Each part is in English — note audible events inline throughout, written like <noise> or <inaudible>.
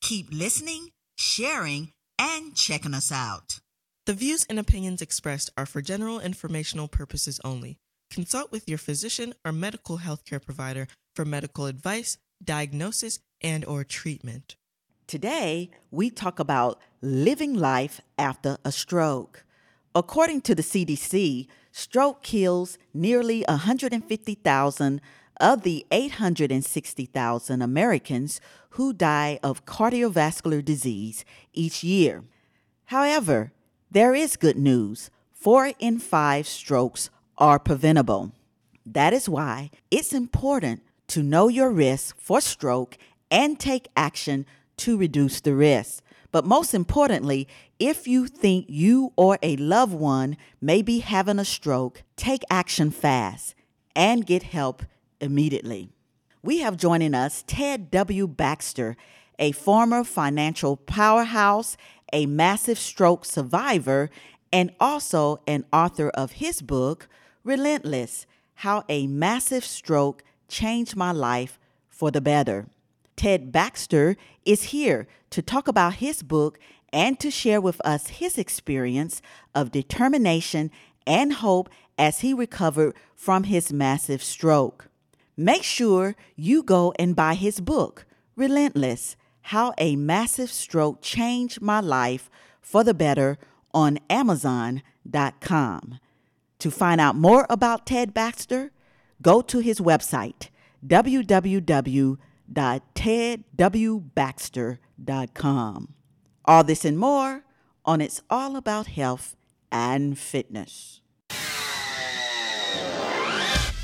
keep listening, sharing, and checking us out. The views and opinions expressed are for general informational purposes only. Consult with your physician or medical healthcare provider for medical advice, diagnosis, and or treatment. Today, we talk about living life after a stroke. According to the CDC, stroke kills nearly 150,000 of the 860,000 Americans who die of cardiovascular disease each year. However, there is good news. Four in five strokes are preventable. That is why it's important to know your risk for stroke and take action to reduce the risk. But most importantly, if you think you or a loved one may be having a stroke, take action fast and get help immediately. We have joining us Ted W. Baxter, a former financial powerhouse, a massive stroke survivor, and also an author of his book, Relentless How a Massive Stroke Changed My Life for the Better. Ted Baxter is here to talk about his book and to share with us his experience of determination and hope as he recovered from his massive stroke. Make sure you go and buy his book, Relentless How a Massive Stroke Changed My Life for the Better, on Amazon.com. To find out more about Ted Baxter, go to his website, www.tedwbaxter.com. All this and more on It's All About Health and Fitness.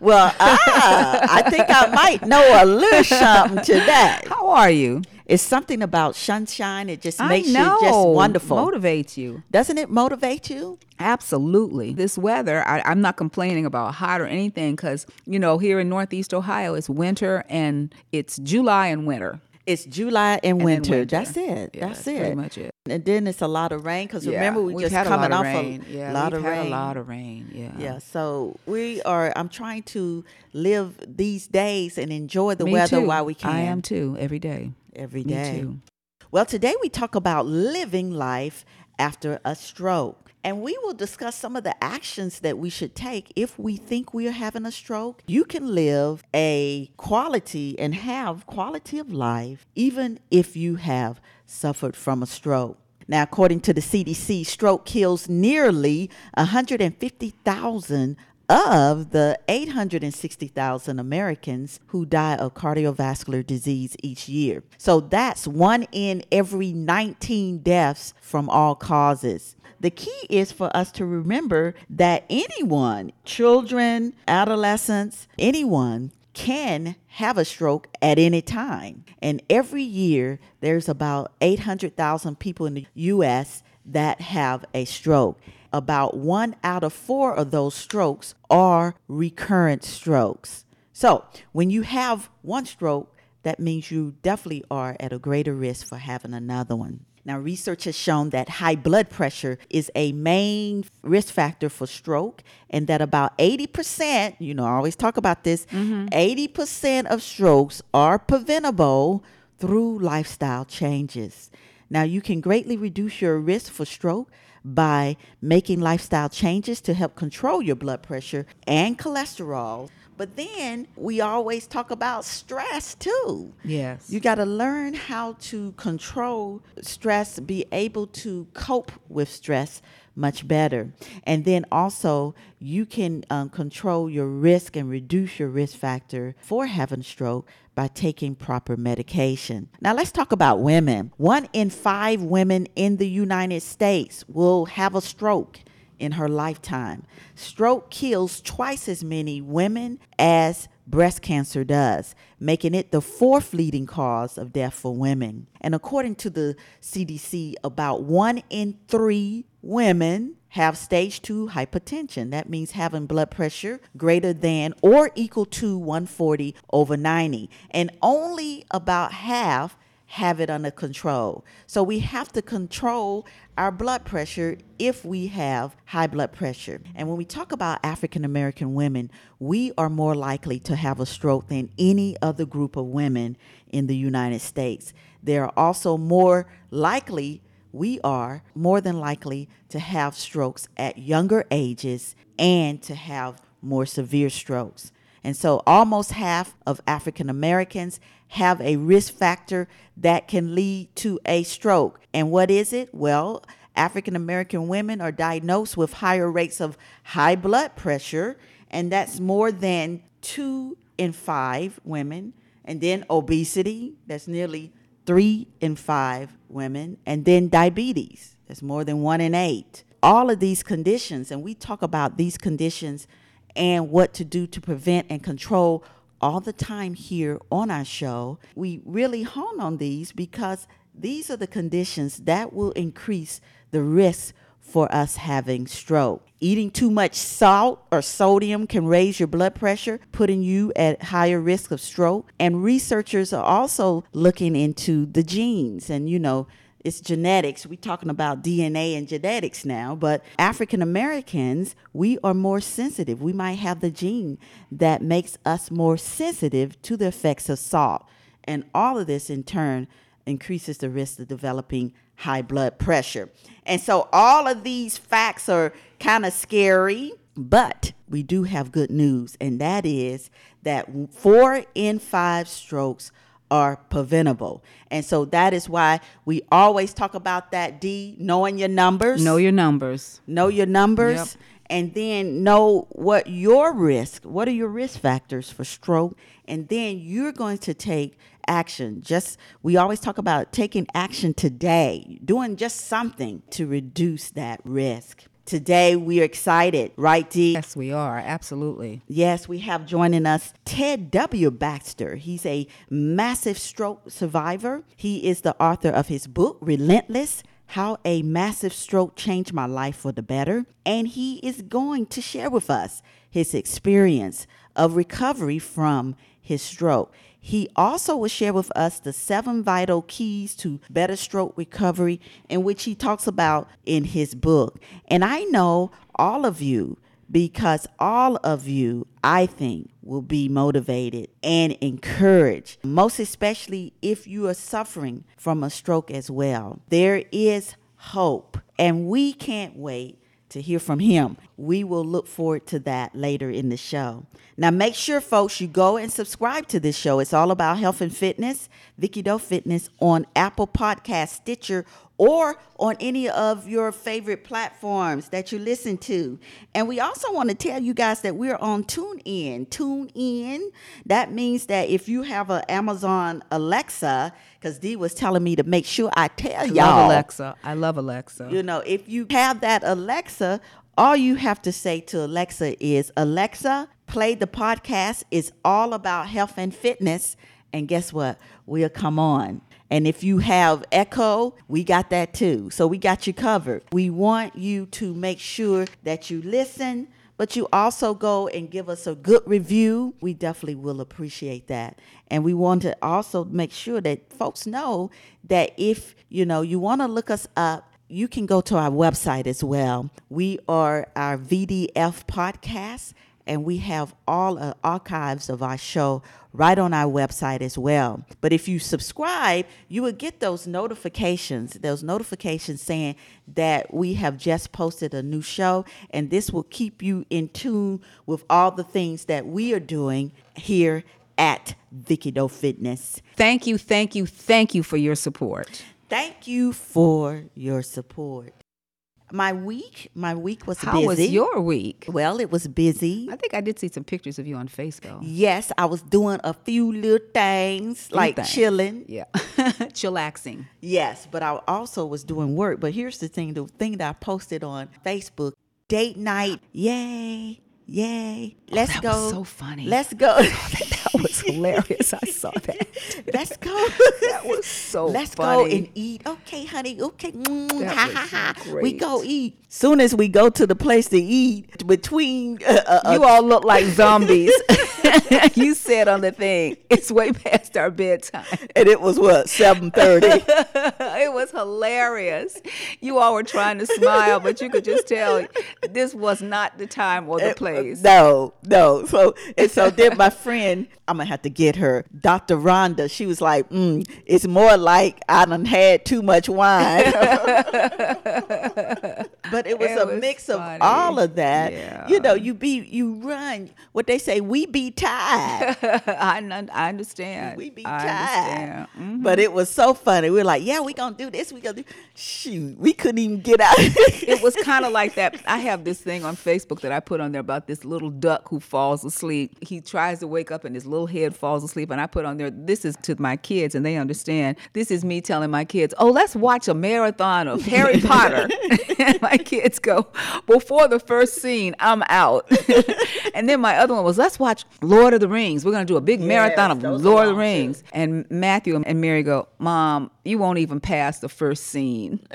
Well, ah, I think I might know a little something to that. How are you? It's something about sunshine. It just I makes you just wonderful. Motivates you. Doesn't it motivate you? Absolutely. This weather, I, I'm not complaining about hot or anything because, you know, here in Northeast Ohio, it's winter and it's July and winter. It's July and then winter. winter. That's it. Yeah, that's that's it. pretty much it. And then it's a lot of rain because Yeah, remember we just had a coming lot off of rain. a yeah, lot of rain. a lot of rain. Yeah. Yeah, so we are. I'm trying to live these days and enjoy the Me weather too. while we can. I am too. Every day. Every day. Well, today we talk about living life after a stroke. And we will discuss some of the actions that we should take if we think we are having a stroke. You can live a quality and have quality of life even if you have suffered from a stroke. Now, according to the CDC, stroke kills nearly 150,000 of the 860,000 Americans who die of cardiovascular disease each year. So that's one in every 19 deaths from all causes. The key is for us to remember that anyone, children, adolescents, anyone, can have a stroke at any time. And every year, there's about 800,000 people in the U.S. that have a stroke. About one out of four of those strokes are recurrent strokes. So, when you have one stroke, that means you definitely are at a greater risk for having another one. Now, research has shown that high blood pressure is a main risk factor for stroke, and that about 80%, you know, I always talk about this, mm-hmm. 80% of strokes are preventable through lifestyle changes. Now, you can greatly reduce your risk for stroke by making lifestyle changes to help control your blood pressure and cholesterol. But then we always talk about stress too. Yes. You got to learn how to control stress, be able to cope with stress much better. And then also, you can um, control your risk and reduce your risk factor for having stroke by taking proper medication. Now, let's talk about women. One in five women in the United States will have a stroke in her lifetime. Stroke kills twice as many women as breast cancer does, making it the fourth leading cause of death for women. And according to the CDC, about one in three women have stage 2 hypertension. That means having blood pressure greater than or equal to 140 over 90. And only about half have it under control. So we have to control our blood pressure if we have high blood pressure. And when we talk about African American women, we are more likely to have a stroke than any other group of women in the United States. They are also more likely we are more than likely to have strokes at younger ages and to have more severe strokes. And so almost half of African Americans have a risk factor that can lead to a stroke. And what is it? Well, African American women are diagnosed with higher rates of high blood pressure, and that's more than two in five women. And then obesity, that's nearly three in five women. And then diabetes, that's more than one in eight. All of these conditions, and we talk about these conditions and what to do to prevent and control all the time here on our show. We really hone on these because these are the conditions that will increase the risk for us having stroke. Eating too much salt or sodium can raise your blood pressure, putting you at higher risk of stroke. And researchers are also looking into the genes and, you know, it's genetics. We're talking about DNA and genetics now, but African Americans, we are more sensitive. We might have the gene that makes us more sensitive to the effects of salt. And all of this in turn increases the risk of developing high blood pressure. And so all of these facts are kind of scary, but we do have good news, and that is that four in five strokes are preventable. And so that is why we always talk about that D, knowing your numbers. Know your numbers. Know your numbers. Yep. And then know what your risk, what are your risk factors for stroke? And then you're going to take action. Just we always talk about taking action today, doing just something to reduce that risk. Today we are excited, right, Dee? Yes, we are. Absolutely. Yes, we have joining us Ted W. Baxter. He's a massive stroke survivor. He is the author of his book, Relentless How a Massive Stroke Changed My Life for the Better. And he is going to share with us his experience of recovery from his stroke. He also will share with us the seven vital keys to better stroke recovery, in which he talks about in his book. And I know all of you, because all of you, I think, will be motivated and encouraged, most especially if you are suffering from a stroke as well. There is hope, and we can't wait to hear from him. We will look forward to that later in the show. Now, make sure, folks, you go and subscribe to this show. It's all about health and fitness, Vicky Doe Fitness on Apple Podcast, Stitcher, or on any of your favorite platforms that you listen to. And we also want to tell you guys that we're on TuneIn. TuneIn, that means that if you have an Amazon Alexa, because Dee was telling me to make sure I tell I y'all. love Alexa. I love Alexa. You know, if you have that Alexa, all you have to say to Alexa is, Alexa, play the podcast. It's all about health and fitness. And guess what? We'll come on. And if you have echo, we got that too. So we got you covered. We want you to make sure that you listen, but you also go and give us a good review. We definitely will appreciate that. And we want to also make sure that folks know that if, you know, you want to look us up, you can go to our website as well. We are our VDF podcast and we have all the archives of our show right on our website as well. But if you subscribe, you will get those notifications, those notifications saying that we have just posted a new show, and this will keep you in tune with all the things that we are doing here at Vicky Doe Fitness. Thank you, thank you, thank you for your support. Thank you for your support. My week, my week was How busy. was your week? Well, it was busy. I think I did see some pictures of you on Facebook. Yes, I was doing a few little things like things. chilling. Yeah. <laughs> Chillaxing. Yes, but I also was doing work. But here's the thing: the thing that I posted on Facebook, date night, yay, yay, oh, let's Oh, that go. was so funny. Let's go. <laughs> Was hilarious. I saw that. <laughs> let's go. <laughs> That was so Let's go and eat. Okay, honey. Okay. Mm, ha ha ha. We go eat. Soon as we go to the place to eat, between uh, uh, uh, You all look like <laughs> zombies. you said on the thing, it's way past our bedtime. and it was what seven thirty. it was hilarious. You all were trying to smile, but you could just tell this was not the time or the place. No, no. So and so then my friend, I'm gonna have to get her, Dr. Rhonda. She was like, mm, "It's more like I done had too much wine." <laughs> but it was It a was mix funny. of all of that. Yeah. You know, you be you run. What they say, we be tired. <laughs> I, I understand. We be I tired. understand. Mhm. But it was so funny. We were like, yeah, we gonna do this. We gonna do. Shoot, we couldn't even get out. <laughs> it was kind of like that. I have this thing on Facebook that I put on there about this little duck who falls asleep. He tries to wake up and his little head falls asleep. And I put on there, this is to my kids and they understand. This is me telling my kids, oh, let's watch a marathon of Harry <laughs> Potter. <laughs> and my kids go, before the first scene, I'm out. <laughs> and then my other one was, let's watch Lord of the Rings. We're going to do a big marathon of Lord of the long, too. Rings. And Matthew and Mary go, Mom, you won't even pass the first scene. <laughs>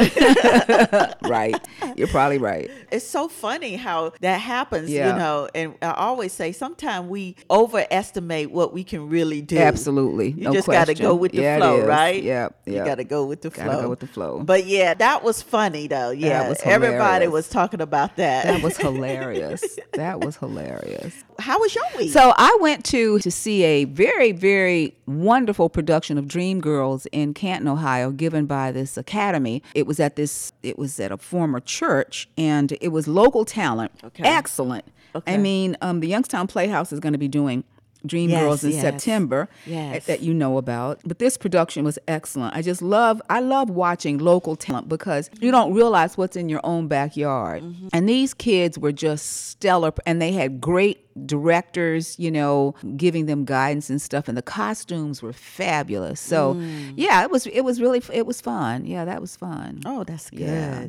right. You're probably right. it's so funny how that happens, Yeah. you know. And I always say sometimes we overestimate what we can really do. Absolutely. You No just got to go with the Yeah, flow, right? Yep, You got to go with the Gotta flow. go with the flow. But yeah, that was funny though. Yeah, was everybody was talking about that. That was hilarious. <laughs> that was hilarious. how was your week? So I went to to see a very very wonderful production of Dream Girls in Canton, Ohio, given by this academy. It was at this it was at a former church and it was local talent. Okay. Excellent. Okay. I mean, um, the Youngstown Playhouse is going to be doing Dream Yes, Girls in yes. September Yes. that you know about. But this production was excellent. I just love I love watching local talent because you don't realize what's in your own backyard. Mm-hmm. And these kids were just stellar and they had great directors, you know, giving them guidance and stuff and the costumes were fabulous. So, Mm. yeah, it was it was really it was fun. Yeah, that was fun. oh, that's good. Yeah.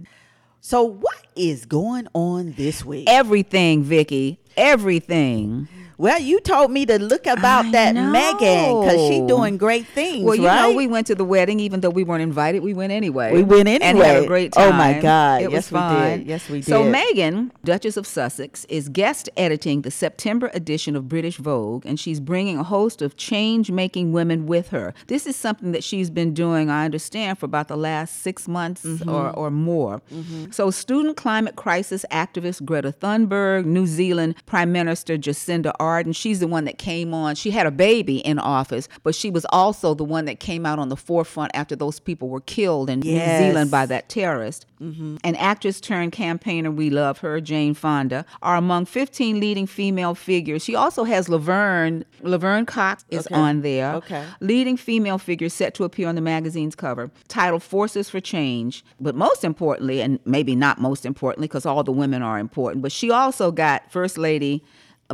So what is going on this week? Everything, Vicky. Everything. Well, you told me to look about I that Meghan because she's doing great things, Well, you right? know, we went to the wedding, even though we weren't invited. We went anyway. We went and had a great time. Oh, my God. It Yes, was we did. fun. Yes, we did. So. Meghan, Duchess of Sussex, is guest editing the September edition of British Vogue, and she's bringing a host of change-making women with her. This is something that she's been doing, I understand, for about the last six months Mm-hmm. or, or more. So, student climate crisis activist Greta Thunberg, New Zealand Prime Minister Jacinda Ardern, she's the one that came on. She had a baby in office, but she was also the one that came out on the forefront after those people were killed in Yes. New Zealand by that terrorist. An actress turned campaigner, we love her, Jane Fonda, are among 15 leading female figures. She also has Laverne. Laverne Cox is Okay. on there. Okay. Leading female figures set to appear on the magazine's cover, titled Forces for Change. But most importantly, and maybe not most importantly, because all the women are important, but she also got First Lady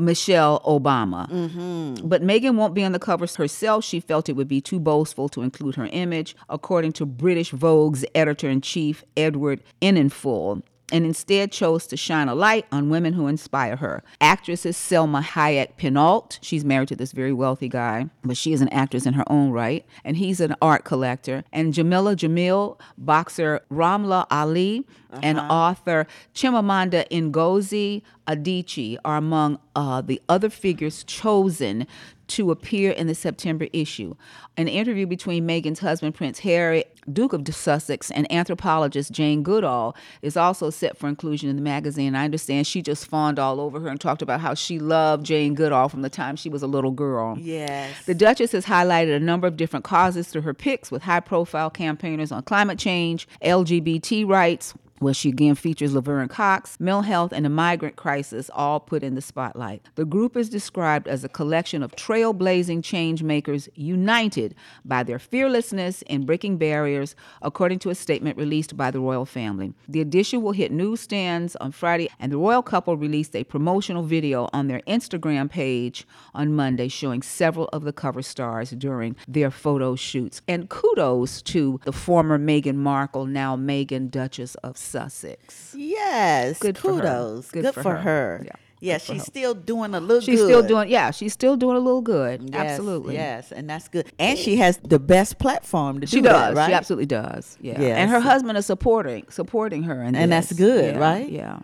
Michelle Obama. Mm-hmm. But Meghan won't be on the covers herself. She felt it would be too boastful to include her image, according to British Vogue's editor in chief, Edward Enninful. And instead chose to shine a light on women who inspire her. Actress is Salma Hayek Pinault. She's married to this very wealthy guy, but she is an actress in her own right. And he's an art collector. And Jameela Jamil, boxer Ramla Ali, and author Chimamanda Ngozi Adichie are among uh, the other figures chosen to appear in the September issue. An interview between Meghan's husband, Prince Harry, Duke of Sussex, and anthropologist Jane Goodall is also set for inclusion in the magazine. I understand she just fawned all over her and talked about how she loved Jane Goodall from the time she was a little girl. Yes. The Duchess has highlighted a number of different causes through her picks with high profile campaigners on climate change, LGBT rights, where she again features Laverne Cox, mental health, and the migrant crisis, all put in the spotlight. The group is described as a collection of trailblazing change makers united by their fearlessness in breaking barriers, according to a statement released by the royal family. The edition will hit newsstands on Friday, and the royal couple released a promotional video on their Instagram page on Monday showing several of the cover stars during their photo shoots. And kudos to the former Meghan Markle, now Meghan Duchess of Sussex. Yes. Good for her. Kudos. Good Good, for for, her. her. Yeah. Yeah, she's still doing a little She's good. still doing, yeah, she's still doing a little good. Yes, Absolutely. Yes, and that's good. And she has the best platform to She do does. that, right? She absolutely does. Yeah. Yes. And her husband is supporting supporting her in And this. that's good, Yeah, right? Yeah.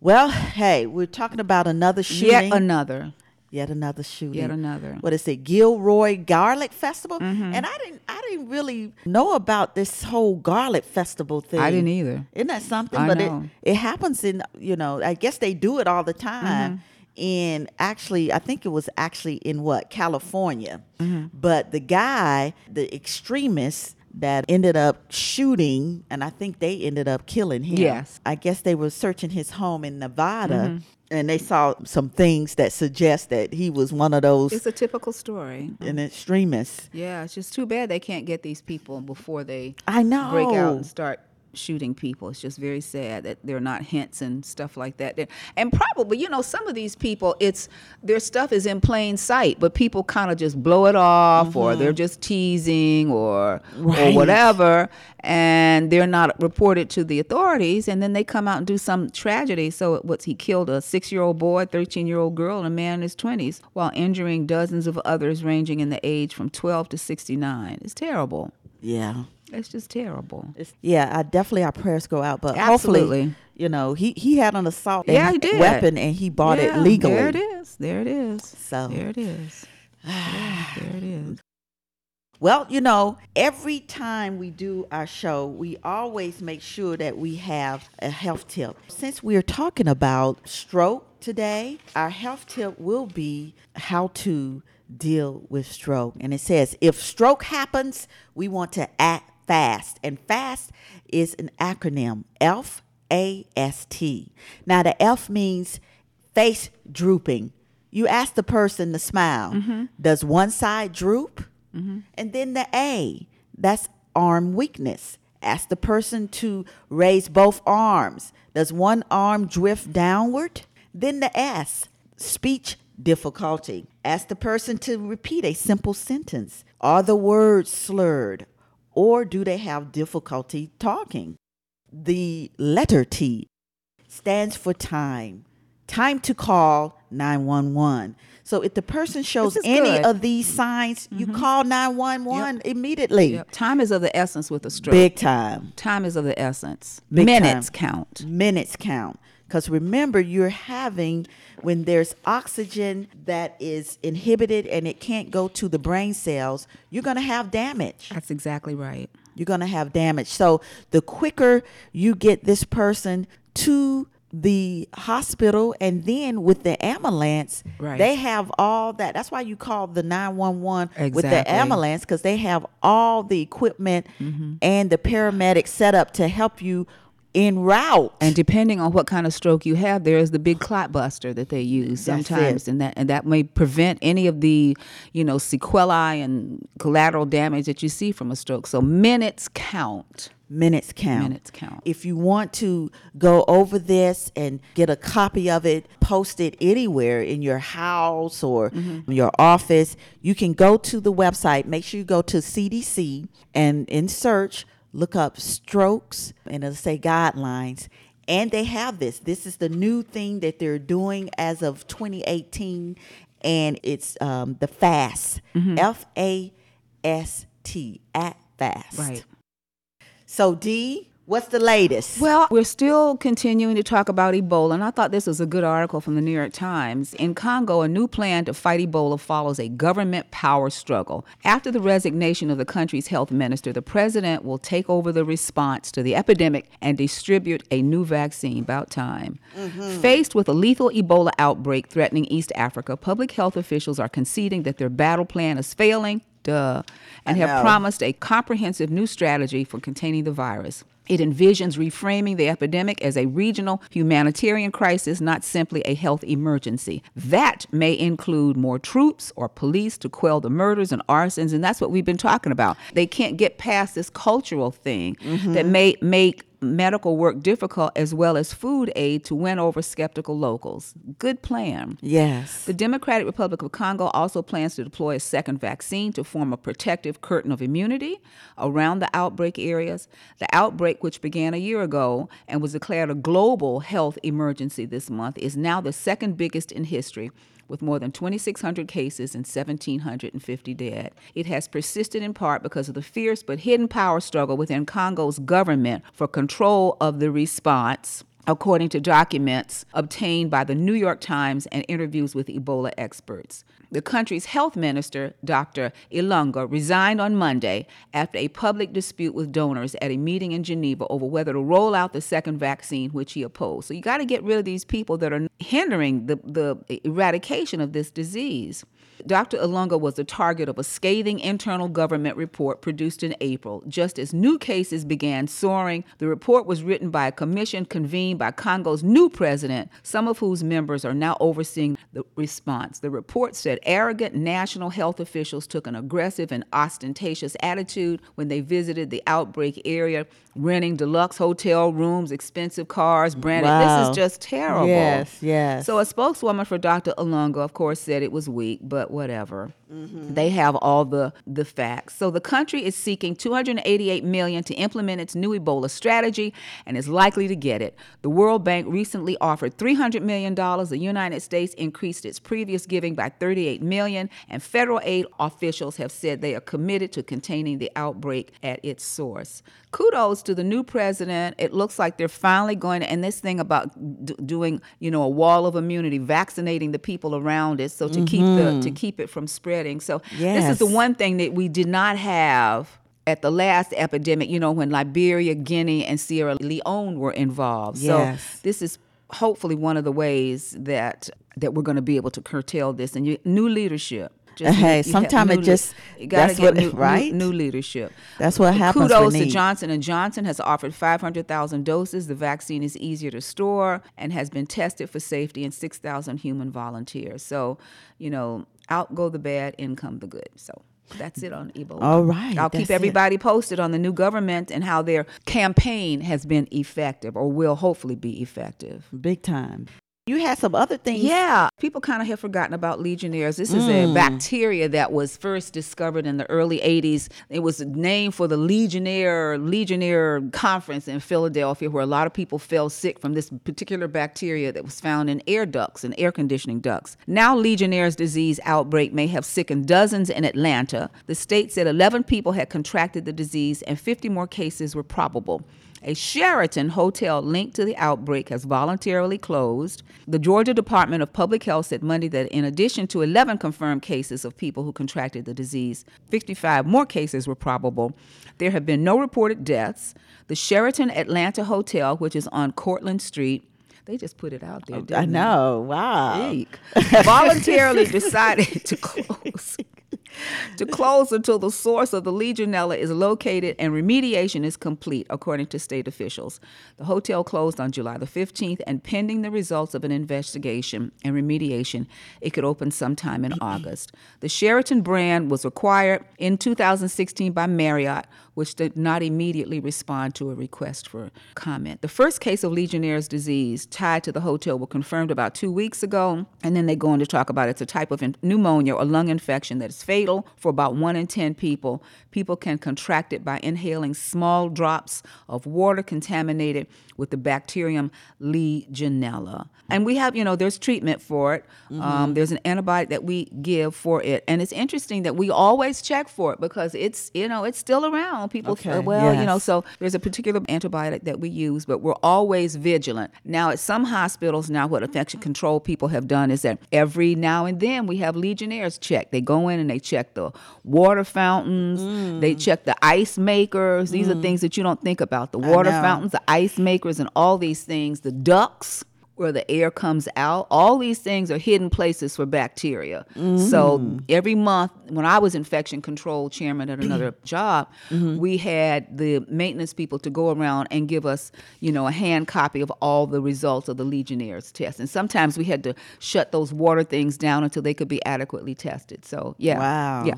Well, hey, we're talking about another shooting. Yet another. Yet another shooting. Yet another. Mm-hmm. What is it? Gilroy Garlic Festival. And I didn't I didn't really know about this whole garlic festival thing. I didn't either. Isn't that something? I but know. it it happens in you know, I guess they do it all the time. Mm-hmm. In actually, I think it was actually in what California, Mm-hmm. but the guy, the extremist that ended up shooting, and I think they ended up killing him. Yes. I guess they were searching his home in Nevada, Mm-hmm. And they saw some things that suggest that he was one of those It's a typical story. an extremist. Yeah, it's just too bad they can't get these people before they I know. break out and start shooting people. It's just very sad that they're not hints and stuff like that. And probably, you know, some of these people, it's their stuff is in plain sight, but people kind of just blow it off, or mm-hmm. they're just teasing, or or whatever, and they're not reported to the authorities, and then they come out and do some tragedy. So what's he killed a six-year-old boy, thirteen-year-old girl, and a man in his twenties, while injuring dozens of others, ranging in the age from twelve to sixty-nine. It's terrible. Yeah. It's just terrible. It's, yeah, I definitely our prayers go out, but Absolutely. hopefully, you know, he he had an assault Yeah, he did. weapon and he bought Yeah, it legally. There it is. There it is. So- there it is. <sighs> Yeah, there it is. Well, you know, every time we do our show, we always make sure that we have a health tip. Since we are talking about stroke today, our health tip will be how to deal with stroke. And it says if stroke happens, we want to act fast. And fast is an acronym F A S T. Now, the F means face drooping. You ask the person to smile. Mm-hmm. Does one side droop? Mm-hmm. And then the A, that's arm weakness. Ask the person to raise both arms. Does one arm drift downward? Then the S, speech difficulty. Ask the person to repeat a simple sentence. Are the words slurred? Or do they have difficulty talking? The letter T stands for time. Time to call 911. So if the person shows any good. of these signs, you mm-hmm. call 911 immediately. Yep. Time is of the essence with a stroke. Big time. Time is of the essence. Big Minutes time. count. Minutes count. Because remember, you're having, when there's oxygen that is inhibited and it can't go to the brain cells, you're going to have damage. That's exactly right. you're going to have damage. So the quicker you get this person to the hospital and then with the ambulance, Right. they have all that. That's why you call the 911 with the Exactly. ambulance because they have all the equipment Mm-hmm. and the paramedic set up to help you en route. And depending on what kind of stroke you have, there is the big clot buster that they use sometimes, and that and that may prevent any of the, you know, sequelae and collateral damage that you see from a stroke. So minutes count. minutes count. Minutes count. If you want to go over this and get a copy of it, post it anywhere in your house or Mm-hmm. your office, you can go to the website. Make sure you go to CDC and in search, look up strokes and it'll say guidelines. And they have this. This is the new thing that they're doing as of 2018, and it's um, the FAST, Mm-hmm. F A S T, at FAST. Right. So, D, What's the latest? Well, we're still continuing to talk about Ebola, and I thought this was a good article from the New York Times. In Congo, a new plan to fight Ebola follows a government power struggle. After the resignation of the country's health minister, the president will take over the response to the epidemic and distribute a new vaccine. About time. Mm-hmm. Faced with a lethal Ebola outbreak threatening East Africa, public health officials are conceding that their battle plan is failing. Duh. And have promised a comprehensive new strategy for containing the virus. It envisions reframing the epidemic as a regional humanitarian crisis, not simply a health emergency. That may include more troops or police to quell the murders and arsons, and that's what we've been talking about. They can't get past this cultural thing that mm-hmm. may make medical work difficult as well as food aid to win over skeptical locals. Good plan. yes. The Democratic Republic of Congo also plans to deploy a second vaccine to form a protective curtain of immunity around the outbreak areas. The outbreak, which began a year ago and was declared a global health emergency this month, is now the second biggest in history. With more than 2,600 cases and 1,750 dead. It has persisted in part because of the fierce but hidden power struggle within Congo's government for control of the response according to documents obtained by the New York Times and interviews with Ebola experts. The country's health minister, Dr. Ilunga, resigned on Monday after a public dispute with donors at a meeting in Geneva over whether to roll out the second vaccine, which he opposed. So you got to get rid of these people that are hindering the, the eradication of this disease. Dr. Ilunga was the target of a scathing internal government report produced in April, just as new cases began soaring. The report was written by a commission convened by Congo's new president, some of whose members are now overseeing the response. The report said arrogant national health officials took an aggressive and ostentatious attitude when they visited the outbreak area, renting deluxe hotel rooms, expensive cars, branded. Wow. This is just terrible. Yes, yes. So a spokeswoman for Dr. Ilunga, of course, said it was weak, but whatever. Mm-hmm. They have all the the facts. So the country is seeking 288 million to implement its new Ebola strategy and is likely to get it. The World Bank recently offered 300 million dollars. The United States increased its previous giving by 38 million, and federal aid officials have said they are committed to containing the outbreak at its source. Kudos to the new president. It looks like they're finally going to, and this thing about d- doing, you know, a wall of immunity, vaccinating the people around it, so to keep the mm-hmm. to keep it from spreading. So this is the one thing that we did not have at the last epidemic. You know, when Liberia, Guinea, and Sierra Leone were involved. Yes. So this is hopefully one of the ways that that we're going to be able to curtail this and you, new leadership. <laughs> Hey, sometimes it just- you gotta that's get what- new, <laughs> new- right? new leadership. That's what happens Kudos to. Johnson and Johnson has offered 500,000 doses. The vaccine is easier to store and has been tested for safety in 6,000 human volunteers. So, you know, out go the bad, in come the good. So. That's it on Ebola. All right, I'll keep it. everybody posted on the new government and how their campaign has been effective or will hopefully be effective. Big time. You had some other things. Yeah, people kind of have forgotten about Legionnaires. This is Mm. a bacteria that was first discovered in the early 80s. It was named for the Legionnaire Legionnaire conference in Philadelphia, where a lot of people fell sick from this particular bacteria that was found in air ducts and air conditioning ducts. Now, Legionnaire's disease outbreak may have sickened dozens in Atlanta. The state said 11 people had contracted the disease and 50 more cases were probable. A Sheraton hotel linked to the outbreak has voluntarily closed. The Georgia Department of Public Health said Monday that in addition to 11 confirmed cases of people who contracted the disease, 55 more cases were probable. There have been no reported deaths. The Sheraton Atlanta Hotel, which is on Courtland Street, they just put it out there. Oh, I didn't they? know. Wow. Voluntarily decided to close. <laughs> to close until the source of the Legionella is located and remediation is complete, according to state officials. The hotel closed on July the 15th, and pending the results of an investigation and remediation, it could open sometime in August. The Sheraton brand was acquired in 2016 by Marriott, which did not immediately respond to a request for comment. The first case of Legionnaire's disease tied to the hotel were confirmed about two weeks ago, and then they go on to talk about it's a type of pneumonia or lung infection that is fatal fatal for about one in 10 people. People can contract it by inhaling small drops of water contaminated with the bacterium Legionella. And we have, you know, there's treatment for it. Mm-hmm. Um, there's an antibiotic that we give for it. And it's interesting that we always check for it because it's, you know, it's still around. People, Okay, well, you know, so there's a particular antibiotic that we use, but we're always vigilant. Now, at some hospitals, now what infection control people have done is that every now and then we have Legionnaires check. They go in and they check the water fountains, they check the ice makers. These are things that you don't think about the water fountains, the ice makers, and all these things, the ducts where the air comes out. All these things are hidden places for bacteria. So mm-hmm. every month, when I was infection control chairman at another <clears throat> job, mm-hmm. we had the maintenance people to go around and give us, you know, a hand copy of all the results of the Legionnaires test. And sometimes we had to shut those water things down until they could be adequately tested. So yeah, Wow. yeah.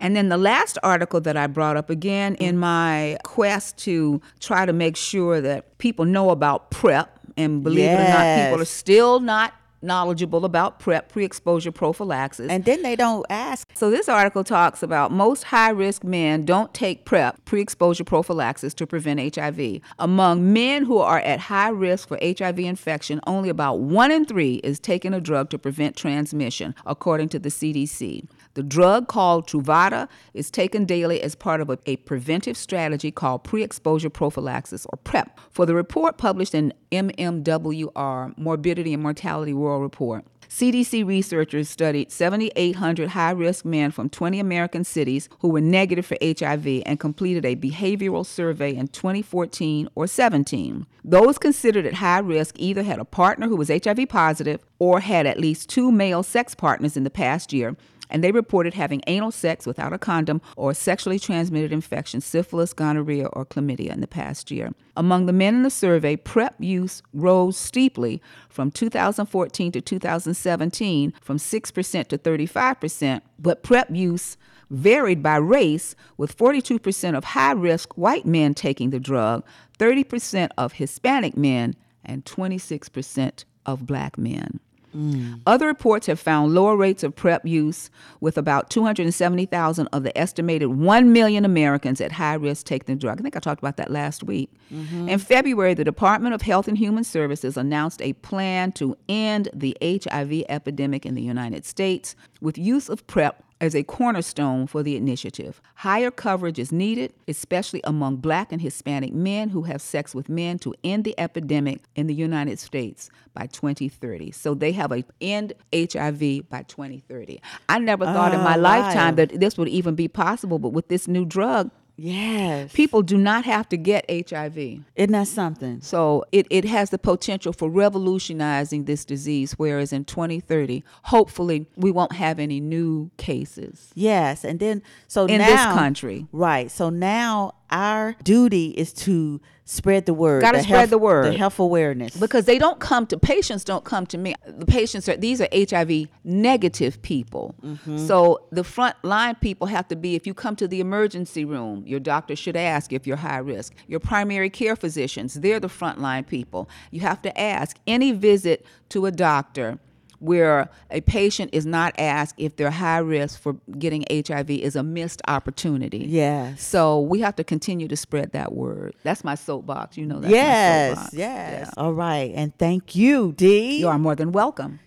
And then the last article that I brought up again in mm. my quest to try to make sure that people know about PrEP, and believe it or not, people are still not knowledgeable about PrEP, pre exposure prophylaxis. And then they don't ask. So this article talks about most high-risk men don't take PrEP, pre-exposure prophylaxis to prevent HIV. Among men who are at high risk for HIV infection, only about 1 in 3 is taking a drug to prevent transmission, according to the CDC. The drug called Truvada is taken daily as part of a, a preventive strategy called pre-exposure prophylaxis or PrEP. For the report published in MMWR, Morbidity and Mortality World Report, CDC researchers studied 7,800 high risk men from 20 American cities who were negative for HIV and completed a behavioral survey in 2014 or 17. Those considered at high risk either had a partner who was HIV positive or had at least two male sex partners in the past year and they reported having anal sex without a condom or sexually transmitted infection, syphilis, gonorrhea, or chlamydia in the past year. Among the men in the survey, PrEP use rose steeply from 2014 to 2017 from 6% to 35%, but PrEP use varied by race, with 42% of high risk white men taking the drug, 30% of Hispanic men, and 26% of black men. Mm. Other reports have found lower rates of PrEP use, with about 270,000 of the estimated 1 million Americans at high risk taking the drug. I think I talked about that last week. Mm-hmm. In February, the Department of Health and Human Services announced a plan to end the HIV epidemic in the United States with use of PrEP as a cornerstone for the initiative. Higher coverage is needed, especially among black and Hispanic men who have sex with men to end the epidemic in the United States by 2030. So they have a end HIV by 2030. I never thought in my Oh, lifetime that this would even be possible, but with this new drug, Yes. people do not have to get HIV. Isn't that something? So it, it has the potential for revolutionizing this disease, whereas in 2030, hopefully, we won't have any new cases. Yes. And then, so In now, this country. Right. So now our duty is to spread the word. Gotta the spread health- the word. The health awareness. Because they don't come to patients don't come to me. The patients are these are HIV negative people. Mm-hmm. So the front line people have to be if you come to the emergency room, your doctor should ask if you're high risk. Your primary care physicians, they're the front line people. You have to ask any visit to a doctor where a patient is not asked if they're high risk for getting HIV is a missed opportunity. Yes. So we have to continue to spread that word. That's my soapbox. You know that's my yes. Yes. All right. And thank you, Dee. You are more than welcome.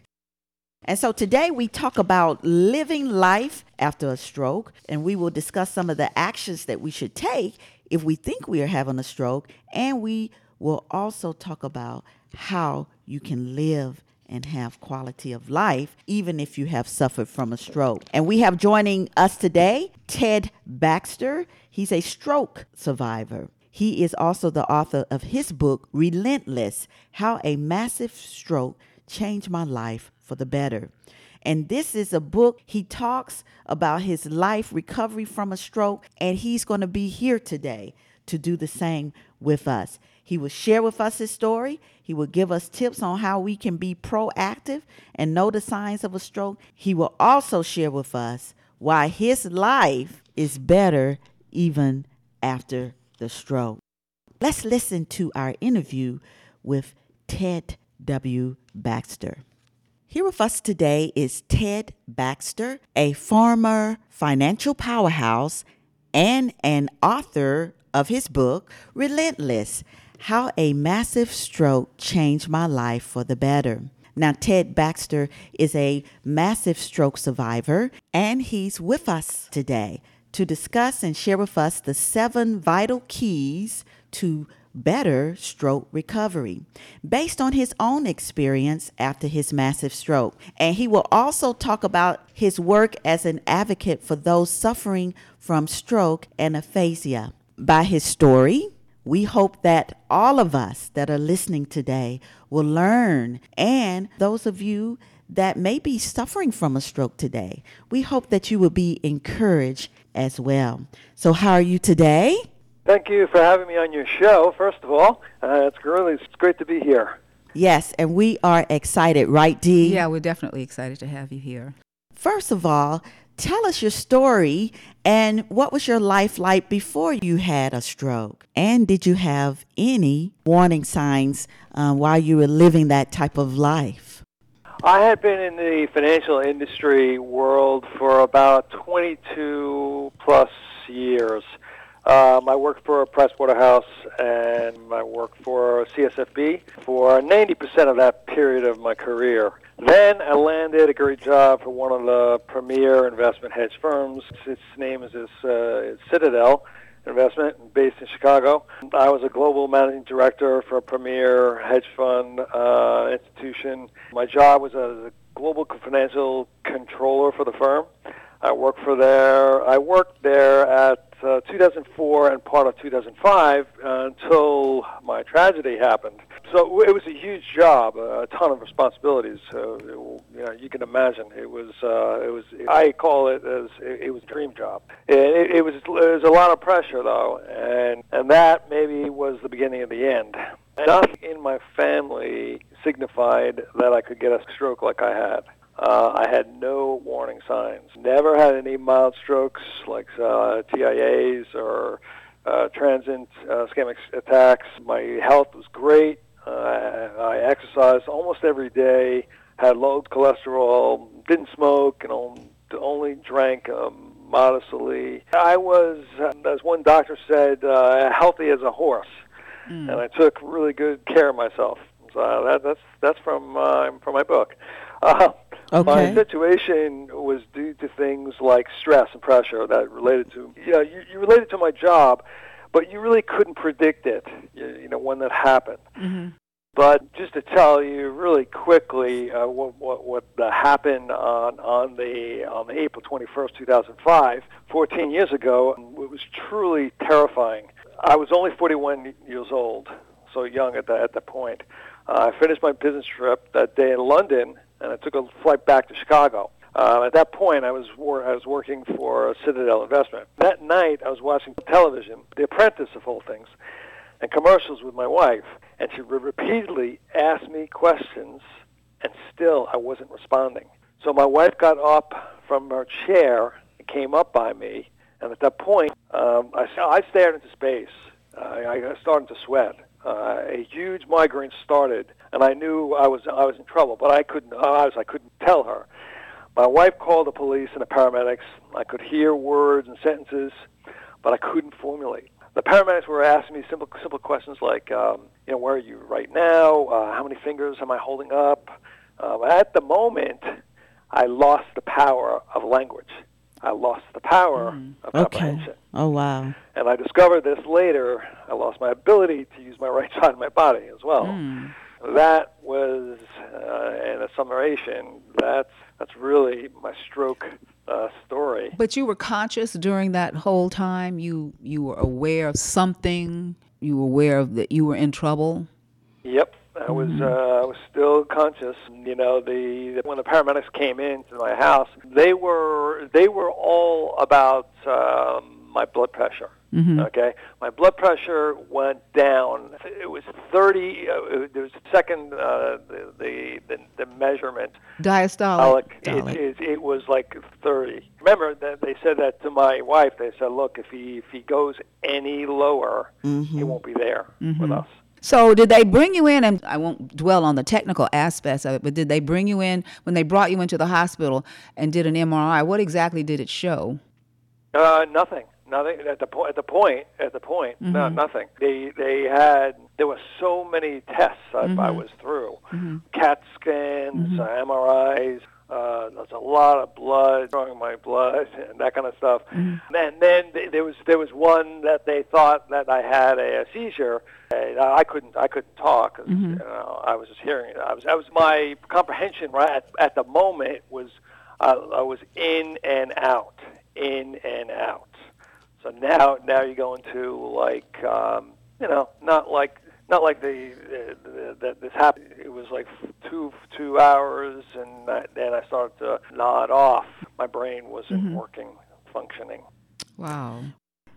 And so today we talk about living life after a stroke, and we will discuss some of the actions that we should take if we think we are having a stroke, and we will also talk about how you can live and have quality of life even if you have suffered from a stroke. And we have joining us today Ted Baxter. He's a stroke survivor. He is also the author of his book, Relentless How a Massive Stroke Changed My Life for the Better. And this is a book, he talks about his life recovery from a stroke, and he's going to be here today to do the same with us. He will share with us his story. He will give us tips on how we can be proactive and know the signs of a stroke. He will also share with us why his life is better even after the stroke. Let's listen to our interview with Ted W. Baxter. Here with us today is Ted Baxter, a former financial powerhouse and an author of his book, Relentless How a Massive Stroke Changed My Life for the Better. Now, Ted Baxter is a massive stroke survivor, and he's with us today to discuss and share with us the seven vital keys to better stroke recovery based on his own experience after his massive stroke. And he will also talk about his work as an advocate for those suffering from stroke and aphasia. By his story, we hope that all of us that are listening today will learn, and those of you that may be suffering from a stroke today, we hope that you will be encouraged as well. So, how are you today? Thank you for having me on your show, first of all. Uh, it's, really, it's great to be here. Yes, and we are excited, right, Dee? Yeah, we're definitely excited to have you here. First of all, tell us your story and what was your life like before you had a stroke? And did you have any warning signs uh, while you were living that type of life? I had been in the financial industry world for about 22 plus years. Um, I worked for Pricewaterhouse and I worked for CSFB for 90% of that period of my career. Then I landed a great job for one of the premier investment hedge firms. Its name is, uh, Citadel Investment, based in Chicago. I was a global managing director for a premier hedge fund uh, institution. My job was as a global financial controller for the firm. I worked for there. I worked there at uh, 2004 and part of 2005 uh, until my tragedy happened. So it was a huge job, a ton of responsibilities. So it, you know, you can imagine it was. Uh, it was. I call it as it, it was a dream job. It, it was. It was a lot of pressure though, and and that maybe was the beginning of the end. Nothing in my family signified that I could get a stroke like I had. Uh, I had no warning signs. Never had any mild strokes like uh, TIAs or uh, transient uh, ischemic attacks. My health was great. Uh, I exercised almost every day. Had low cholesterol. Didn't smoke. And only drank um, modestly. I was, as one doctor said, uh, healthy as a horse, mm. and I took really good care of myself. So that, that's that's from uh, from my book. Uh, Okay. My situation was due to things like stress and pressure that related to you know you, you related to my job, but you really couldn't predict it. You, you know when that happened. Mm-hmm. But just to tell you really quickly uh, what what, what happened on on the on the April 21st, 2005, 14 years ago, it was truly terrifying. I was only 41 years old, so young at that at that point. Uh, I finished my business trip that day in London and I took a flight back to Chicago. Uh, at that point, I was wor- I was working for Citadel Investment. That night, I was watching television, The Apprentice of all things, and commercials with my wife, and she repeatedly asked me questions, and still I wasn't responding. So my wife got up from her chair and came up by me, and at that point, um, I, I stared into space. Uh, I started to sweat. Uh, a huge migraine started, and I knew I was I was in trouble, but I couldn't I was I couldn't tell her. My wife called the police and the paramedics. I could hear words and sentences, but I couldn't formulate. The paramedics were asking me simple simple questions like, um, you know, where are you right now? Uh, how many fingers am I holding up? Uh, at the moment, I lost the power of language. I lost the power mm. of okay. Oh wow! And I discovered this later. I lost my ability to use my <laughs> right side of my body as well. Mm that was, uh, in a summation, that's that's really my stroke uh, story. But you were conscious during that whole time. You you were aware of something. You were aware of that you were in trouble. Yep. I was mm-hmm. uh, I was still conscious. You know, the when the paramedics came into my house, they were they were all about um, my blood pressure. Mm-hmm. Okay, my blood pressure went down. It was 30. Uh, it was second uh, the, the, the the measurement. Diastolic. It, it, it, was like 30. Remember that they said that to my wife. They said, "Look, if he if he goes any lower, mm-hmm. he won't be there mm-hmm. with us." So did they bring you in? And I won't dwell on the technical aspects of it, but did they bring you in when they brought you into the hospital and did an MRI? What exactly did it show? Uh, nothing. Nothing at the point. At the point. At the point. Mm-hmm. No, nothing. They they had. There were so many tests I, Mm-hmm. I was through. CAT scans, MRIs. Uh, there's a lot of blood, drawing my blood, <laughs> and that kind of stuff. Mm-hmm. And then th- there was there was one that they thought that I had a, a seizure. And I couldn't I couldn't talk. 'cause, Mm-hmm. You know, I was just hearing it. I was I was my comprehension right at, at the moment was uh, I was in and out, in and out. So now, now you're going to like, um, you know, not like, not like the, the, the that this happened. It was like two two hours, and I, then I started to nod off. My brain wasn't working, functioning. Wow.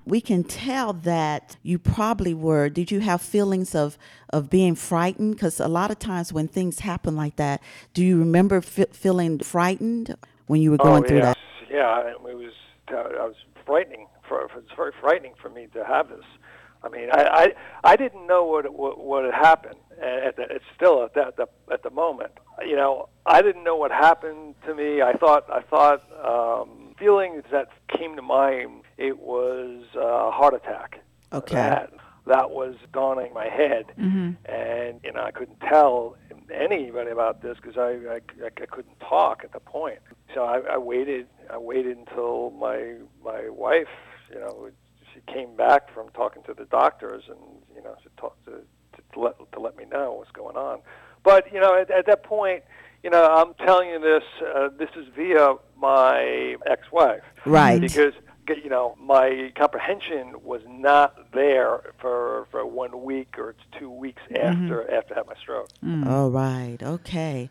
we can tell that you probably were did you have feelings of of being frightened because a lot of times when things happen like that do you remember fe- feeling frightened when you were going oh, through yeah. that Yeah, it was. I was frightening. For it's very frightening for me to have this. I mean, I I, I didn't know what what, what had happened. At the, it's still at the, at the at the moment. You know, I didn't know what happened to me. I thought I thought um, feelings that came to mind. It was a heart attack. Okay. That, that was dawning in my head, and you know I couldn't tell anybody about this because I, I I couldn't talk at the point. So I, I waited. I waited until my my wife, you know, she came back from talking to the doctors, and you know, she talked to to let to let me know what's going on. But you know, at, at that point, you know, I'm telling you this. Uh, this is via my ex-wife, Right. Because you know, my comprehension was not there for for one week or two weeks after after I had my stroke. all right okay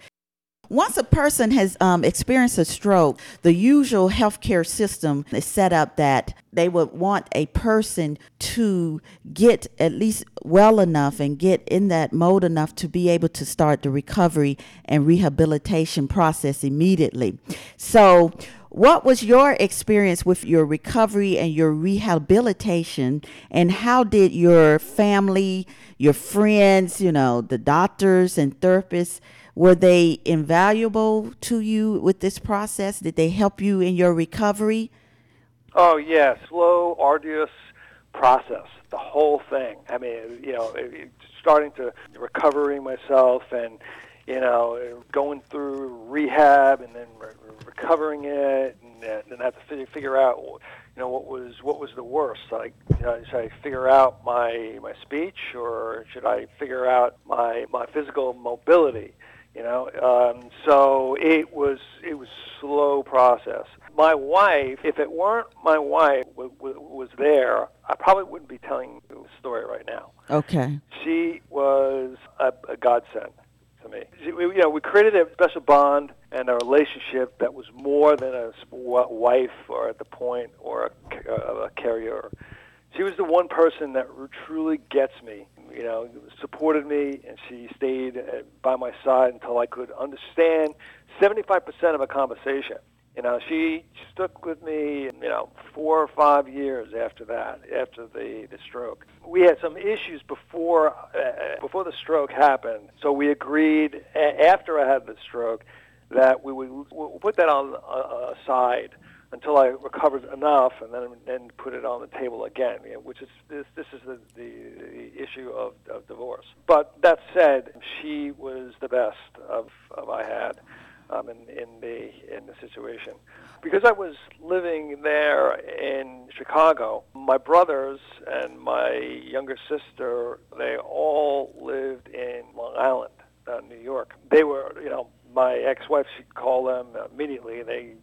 once a person has um, experienced a stroke, the usual healthcare system is set up that they would want a person to get at least well enough and get in that mode enough to be able to start the recovery and rehabilitation process immediately. So, what was your experience with your recovery and your rehabilitation, and how did your family, your friends, you know, the doctors and therapists, were they invaluable to you with this process? Did they help you in your recovery? Oh yeah, slow, arduous process. The whole thing. I mean, you know, starting to recovering myself and you know going through rehab and then re- re- recovering it and then then have to figure out you know what was what was the worst. Like, you know, should I figure out my my speech or should I figure out my my physical mobility? You know um, so it was it was slow process my wife if it weren't my wife w- w- was there i probably wouldn't be telling you the story right now Okay. she was a, a godsend to me She- we, you know we created a special bond and a relationship that was more than a wife or at the point or a, ca- a carrier she was the one person that truly gets me. You know, supported me, and she stayed uh, by my side until I could understand 75% of a conversation. You know, she stuck with me, you know, four or five years after that, after the, the stroke. We had some issues before uh, before the stroke happened, so we agreed after I had the stroke that we would we'll put that on uh, aside until I recovered enough, and then then put it on the table again. You know, which is this this is the, the, the issue of, of divorce. But that said, she was the best of, of I had um, in in the in the situation because I was living there in Chicago. My brothers and my younger sister they all lived in Long Island, uh, New York. They were you know my ex-wife she'd call them immediately. They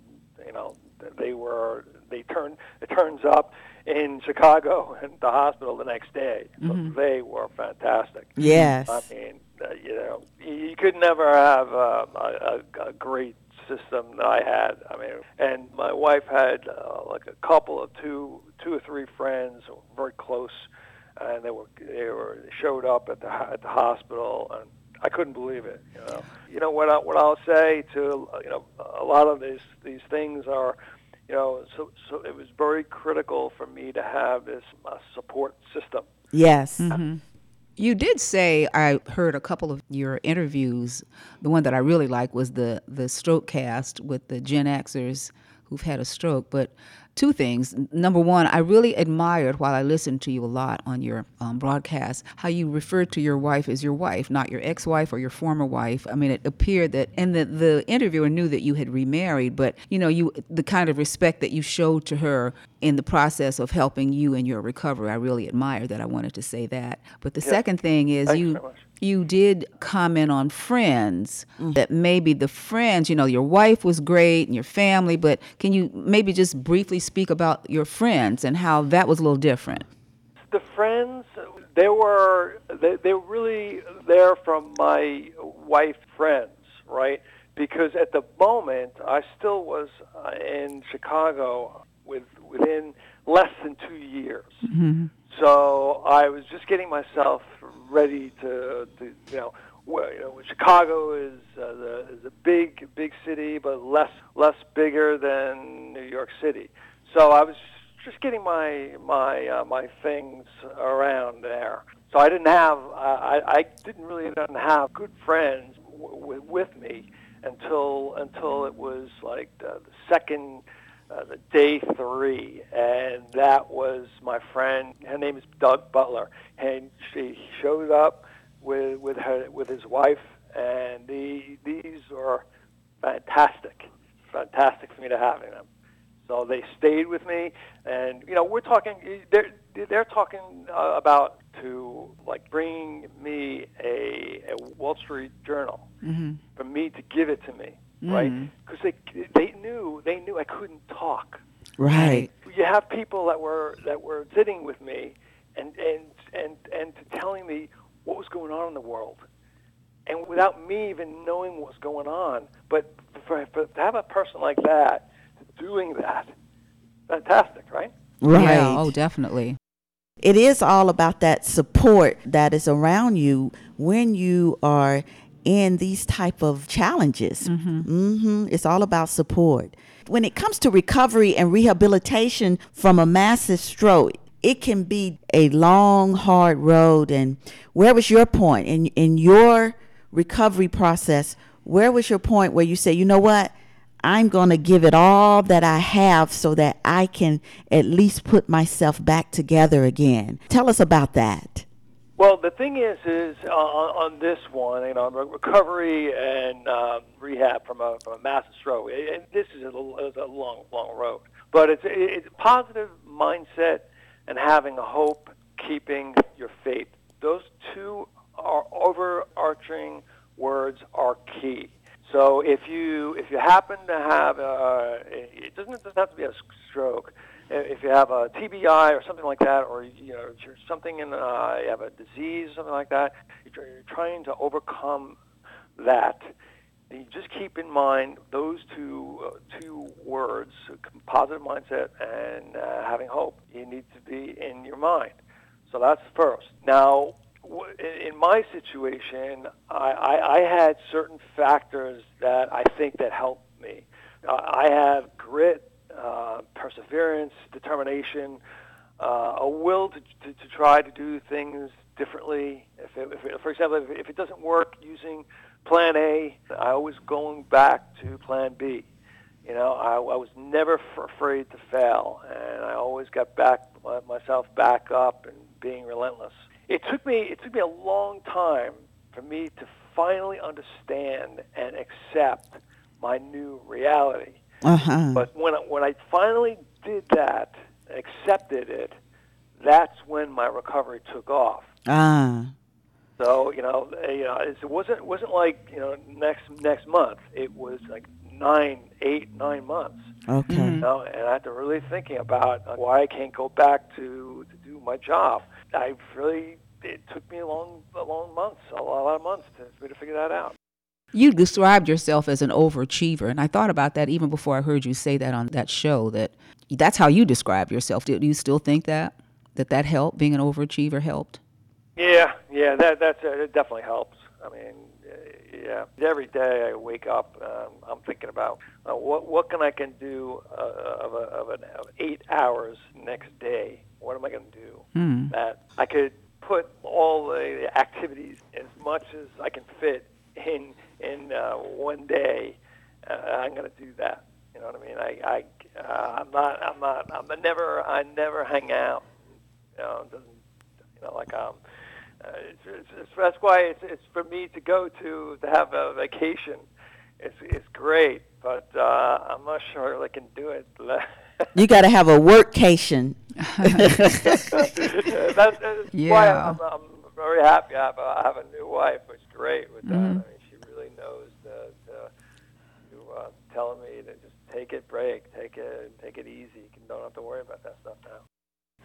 you know they were they turned it turns up in Chicago <laughs> and the hospital the next day. So they were fantastic. Yes. I mean, uh, you know, you you could never have uh, a, a, a great system that I had. I mean, and my wife had uh, like a couple of two, two or three friends, very close, and they were they were showed up at the at the hospital, and I couldn't believe it. You know, you know what I, what I'll say to you know a lot of these these things are. You know, so so it was very critical for me to have this uh, support system Yes. mhm You did say I heard a couple of your interviews. The one that I really liked was the the stroke cast with the Gen Xers who've had a stroke. But two things. Number one, I really admired while I listened to you a lot on your um, broadcast how you referred to your wife as your wife, not your ex-wife or your former wife. I mean, it appeared that, and the the interviewer knew that you had remarried, but you know, you the kind of respect that you showed to her in the process of helping you in your recovery. I really admired that. I wanted to say that. But the second thing is Thanks you much. You did comment on friends that maybe the friends, you know, your wife was great and your family, but can you maybe just briefly speak about your friends and how that was a little different? the friends they were they, they were really there from my wife friends right? Because at the moment i still was in chicago with within less than two years mm-hmm. So i was just getting myself ready to, to you know where, you know chicago is uh, the is a big big city but less less bigger than new york city so i was just getting my my uh, my things around there. So I didn't have I I didn't really didn't have good friends w- with me until until it was like the, the second uh, the day three, and that was my friend. Her name is Doug Butler, and she showed up with with her with his wife, and the, these are fantastic, fantastic for me to having them. So they stayed with me, and you know we're talking. They're they're talking uh, about to like bringing me a, a Wall Street Journal for me to give it to me, right? Mm. Because they they knew they knew I couldn't talk. Right. You have people that were that were sitting with me, and and and and telling me what was going on in the world, and without me even knowing what was going on. But for, for to have a person like that doing that, fantastic, right? Right. Yeah, oh, definitely. it is all about that support that is around you when you are in these type of challenges. hmm It's all about support. When it comes to recovery and rehabilitation from a massive stroke, it can be a long, hard road. And where was your point in in your recovery process? Where was your point where you say, you know what? I'm going to give it all that I have so that I can at least put myself back together again. Tell us about that. Well, the thing is, is uh, on on this one, you know, recovery and um, rehab from a from a massive stroke. it- it- this is a, is a long, long road, but it's it's positive mindset and having a hope, keeping your faith. Those two are overarching words are key. So if you if you happen to have a, it doesn't it doesn't have to be a stroke. If you have a TBI or something like that, or you know you're something in uh, you have a disease something like that, you're you're trying to overcome that. You just keep in mind those two uh, two words: positive mindset and uh, having hope. You need to be in your mind. So that's first. Now, w- in my situation, I, I, I had certain factors that I think that helped me. I have grit, uh, perseverance, determination, uh, a will to, to, to try to do things differently. If, it, if it, for example, if, if it doesn't work using Plan A, I always going back to Plan B. You know, I, I was never f- afraid to fail, and I always got back my, myself back up and being relentless. It took me it took me a long time for me to finally understand and accept my new reality. Uh huh. But when I, when I finally did that, accepted it, that's when my recovery took off. Ah. So you know, uh, you know, it wasn't it wasn't like you know next next month. It was like nine, eight, nine months. Okay. You know, and I had to really thinking about uh, why I can't go back to to do my job. I really it took me a long a long months, a lot, of months to, for me to figure that out. You described yourself as an overachiever, and I thought about that even before I heard you say that on that show. That that's how you describe yourself. Do you still think that that that helped? Being an overachiever helped. Yeah, yeah, that that's uh, it definitely helps. I mean, uh, yeah, every day I wake up, um, I'm thinking about uh, what what can I can do uh, of, a, of, an, of eight hours next day. What am I going to do Hmm. that I could put all the activities as much as I can fit in in uh, one day, uh, I'm going to do that. You know what I mean? I, I uh, I'm not I'm not I'm a never I never hang out. You know, it doesn't you know like um. Uh, it's, it's, it's, that's why it's, it's for me to go to to have a vacation. It's it's great, but uh, I'm not sure I can do it. <laughs> you got to have a workcation. <laughs> that's, that's Yeah. why I'm, I'm very happy. I have, a, I have a new wife, which is great with that. I mean, she really knows to, to, to uh, telling me to just take it, break, take it, take it easy. You don't have to worry about that stuff now.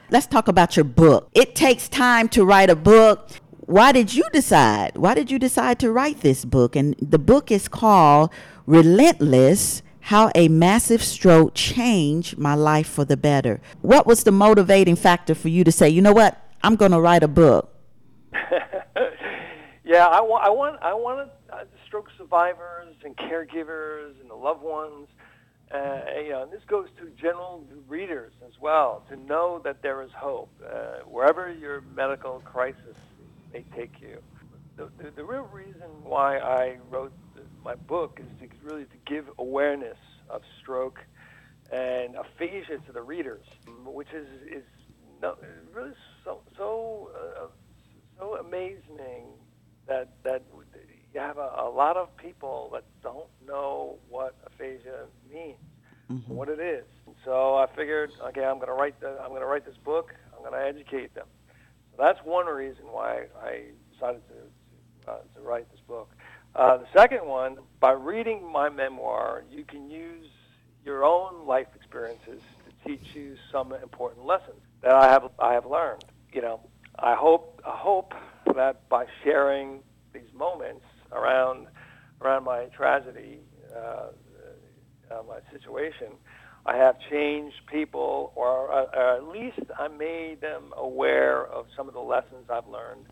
Let's talk about your book. It takes time to write a book. Why did you decide? Why did you decide to write this book? And the book is called Relentless How a Massive Stroke Changed My Life for the Better. What was the motivating factor for you to say, you know what, I'm going to write a book? <laughs> yeah, I want, I want, I wanted uh, stroke survivors and caregivers and the loved ones. Uh, you know, and this goes to general readers as well to know that there is hope uh, wherever your medical crisis may take you. The, the, the real reason why I wrote the, my book is to really to give awareness of stroke and aphasia to the readers, which is is no, really so so uh, so amazing that that you have a, a lot of people that don't know what aphasia means, what it is. So I figured, okay, I'm going to write the, I'm going to write this book. I'm going to educate them. So that's one reason why I decided to to, uh, to write this book. Uh, the second one, by reading my memoir, you can use your own life experiences to teach you some important lessons that I have I have learned. You know, I hope I hope that by sharing these moments around around my tragedy, uh, uh, my situation, I have changed people, or, uh, or at least I made them aware of some of the lessons I've learned,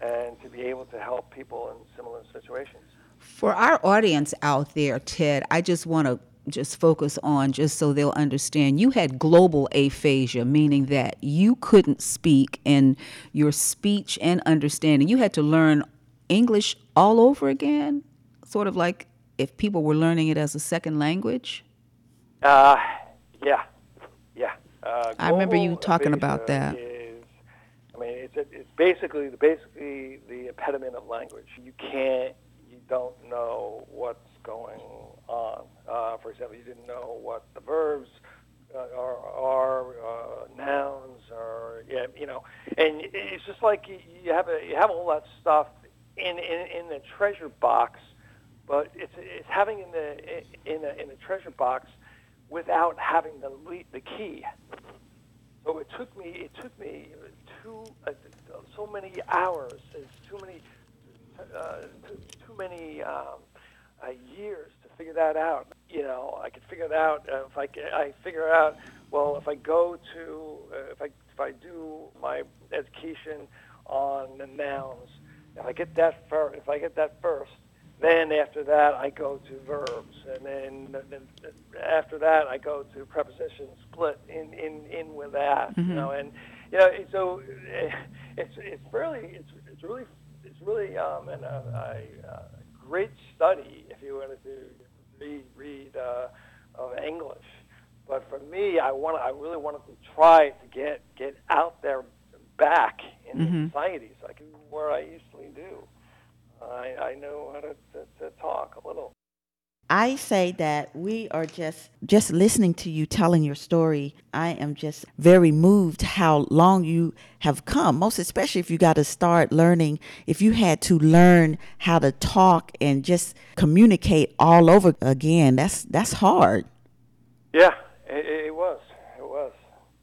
and to be able to help people in similar situations. For our audience out there, Ted, I just want to just focus on just so they'll understand. You had global aphasia, meaning that you couldn't speak and your speech and understanding, you had to learn English all over again, sort of like if people were learning it as a second language. Uh, yeah, yeah. Uh, I remember you talking about that. Is, I mean, it's it's basically the basically the impediment of language. You can't, you don't know what's going on. Uh, for example, you didn't know what the verbs uh, are, are uh, nouns, or yeah, you know, and it's just like you, you have a you have all that stuff in in, in the treasure box, but it's it's having in the in a, in a treasure box without having the le- the key. So it took me it took me two uh, so many hours, it's too many uh, too, too many um, uh, years to figure that out. You know, I could figure it out uh, if I I figure out well if I go to uh, if I if I do my education on the nouns, if I get that fir- if I get that first, then after that I go to verbs, and then, then after that I go to prepositions split in in in with that, you know, and you know so eh, it's it's really it's it's really it's really um and a, a, great study if you wanted to read read uh, of English, but for me I want I really wanted to try to get get out there back in the societies like where I usually do. I, I know how to, to, to talk a little. I say that we are just just listening to you telling your story. I am just very moved how long you have come. Most especially if you got to start learning. If you had to learn how to talk and just communicate all over again, that's that's hard. Yeah, it, it was. It was.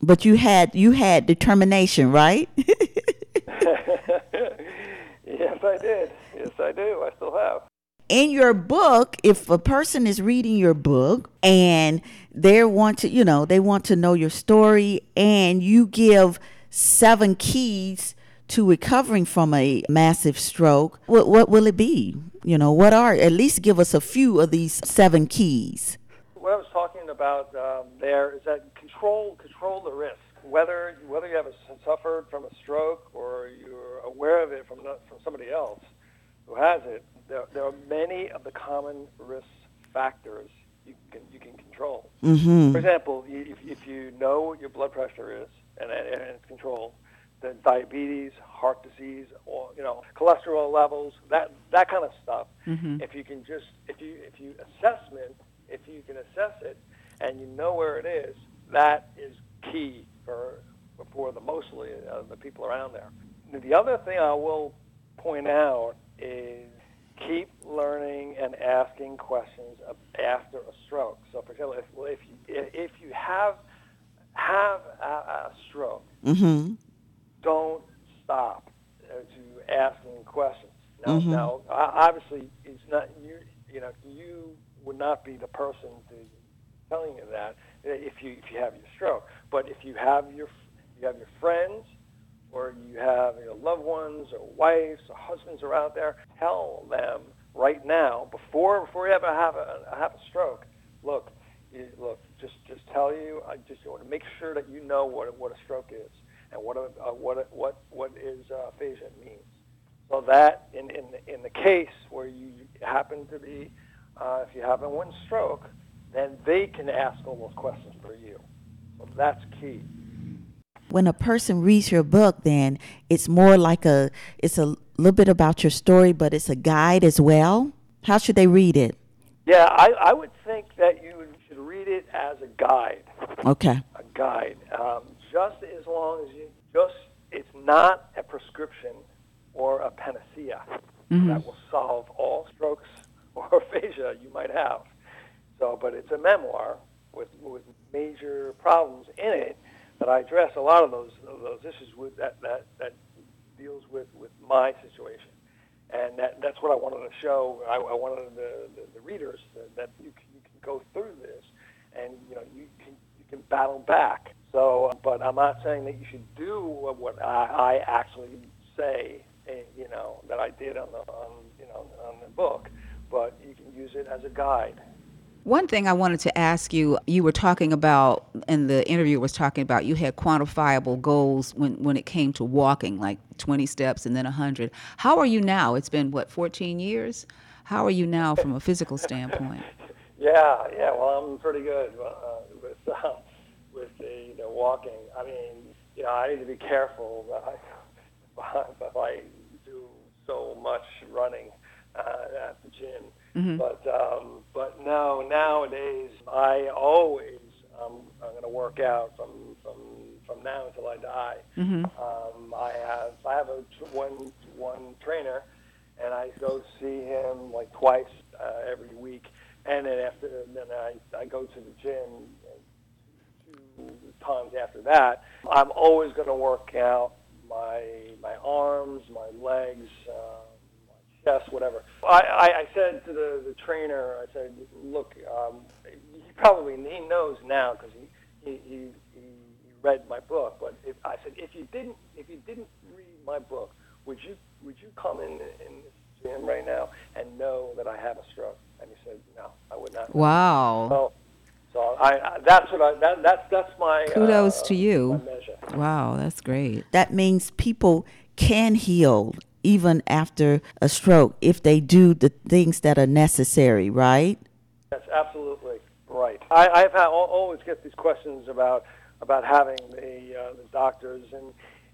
But you had you had determination, right? <laughs> yes, I did. Yes, I do. I still have. in your book, if a person is reading your book and they want to, you know, they want to know your story and you give seven keys to recovering from a massive stroke, what, what will it be? You know, what are, at least give us a few of these seven keys. What I was talking about um, there is that control control the risk. whether whether you have a, suffered from a stroke or you're aware of it from from somebody else who has it, there, there are many of the common risk factors you can you can control. Mm-hmm. For example, if, if you know what your blood pressure is and, and it's controlled, then diabetes, heart disease, or you know cholesterol levels, that that kind of stuff. Mm-hmm. If you can just if you if you assessment if you can assess it and you know where it is, that is key for for the mostly uh, the people around there. The other thing I will point out is keep learning and asking questions after a stroke. So, for example, if if you, if you have have a, a stroke, Mm-hmm. don't stop to asking questions. Now, Mhm. now, obviously, it's not you. You know, you would not be the person to telling you that if you if you have your stroke. But if you have your you have your friends or you have your loved ones or wives or husbands are out there, tell them right now before before you ever have a have a stroke. Look, you, look, just just tell you. I just want to make sure that you know what what a stroke is and what a, uh, what a, what what is uh, aphasia means. So that in in the, in the case where you happen to be, uh, if you have a one stroke, then they can ask all those questions for you. So that's key. When a person reads your book, then it's more like a it's a little bit about your story, but it's a guide as well. How should they read it? Yeah, I, I would think that you should read it as a guide. Okay. A guide. Um, just as long as you just it's not a prescription or a panacea that will solve all strokes <laughs> or aphasia you might have. So, but it's a memoir with with major problems in it that I address a lot of those of those issues with that that that deals with with my situation, and that that's what I wanted to show. I, I wanted the, the the readers that, that you can, you can go through this, and you know you can you can battle back. So, but I'm not saying that you should do what I, I actually say, eh, you know, that I did on the on you know on the book, but you can use it as a guide. One thing I wanted to ask you, you were talking about, and the interviewer was talking about, you had quantifiable goals when, when it came to walking, like 20 steps and then 100. How are you now? It's been, what, 14 years? How are you now from a physical standpoint? <laughs> Yeah, yeah. Well, I'm pretty good uh, with uh, with the you know, walking. I mean, you know, I need to be careful that I, <laughs> I do so much running uh, at the gym. But um, but no, nowadays I always um, I'm going to work out from from from now until I die. Um, I have I have a one one trainer, and I go see him like twice uh, every week, and then after then I I go to the gym two times after that. I'm always going to work out my my arms, my legs, uh, my chest, whatever. I, I, I said to the, the trainer, I said, look, um, he probably he knows now because he, he, he, he he read my book. But if, I said, if you didn't if you didn't read my book, would you would you come in in this gym right now and know that I have a stroke? And he said, no, I would not. Wow. So, so I, I that's what I that, that's that's my Kudos uh, to you. Wow, that's great. That means people can heal even after a stroke if they do the things that are necessary, right? Yes, absolutely right. I, I've had, always get these questions about about having the uh, the doctors and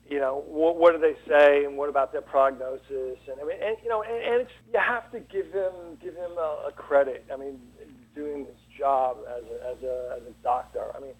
you know what, what do they say and what about their prognosis and I mean and you know and, and it's, you have to give them give them a, a credit. I mean, doing this job as a, as a as a doctor. I mean,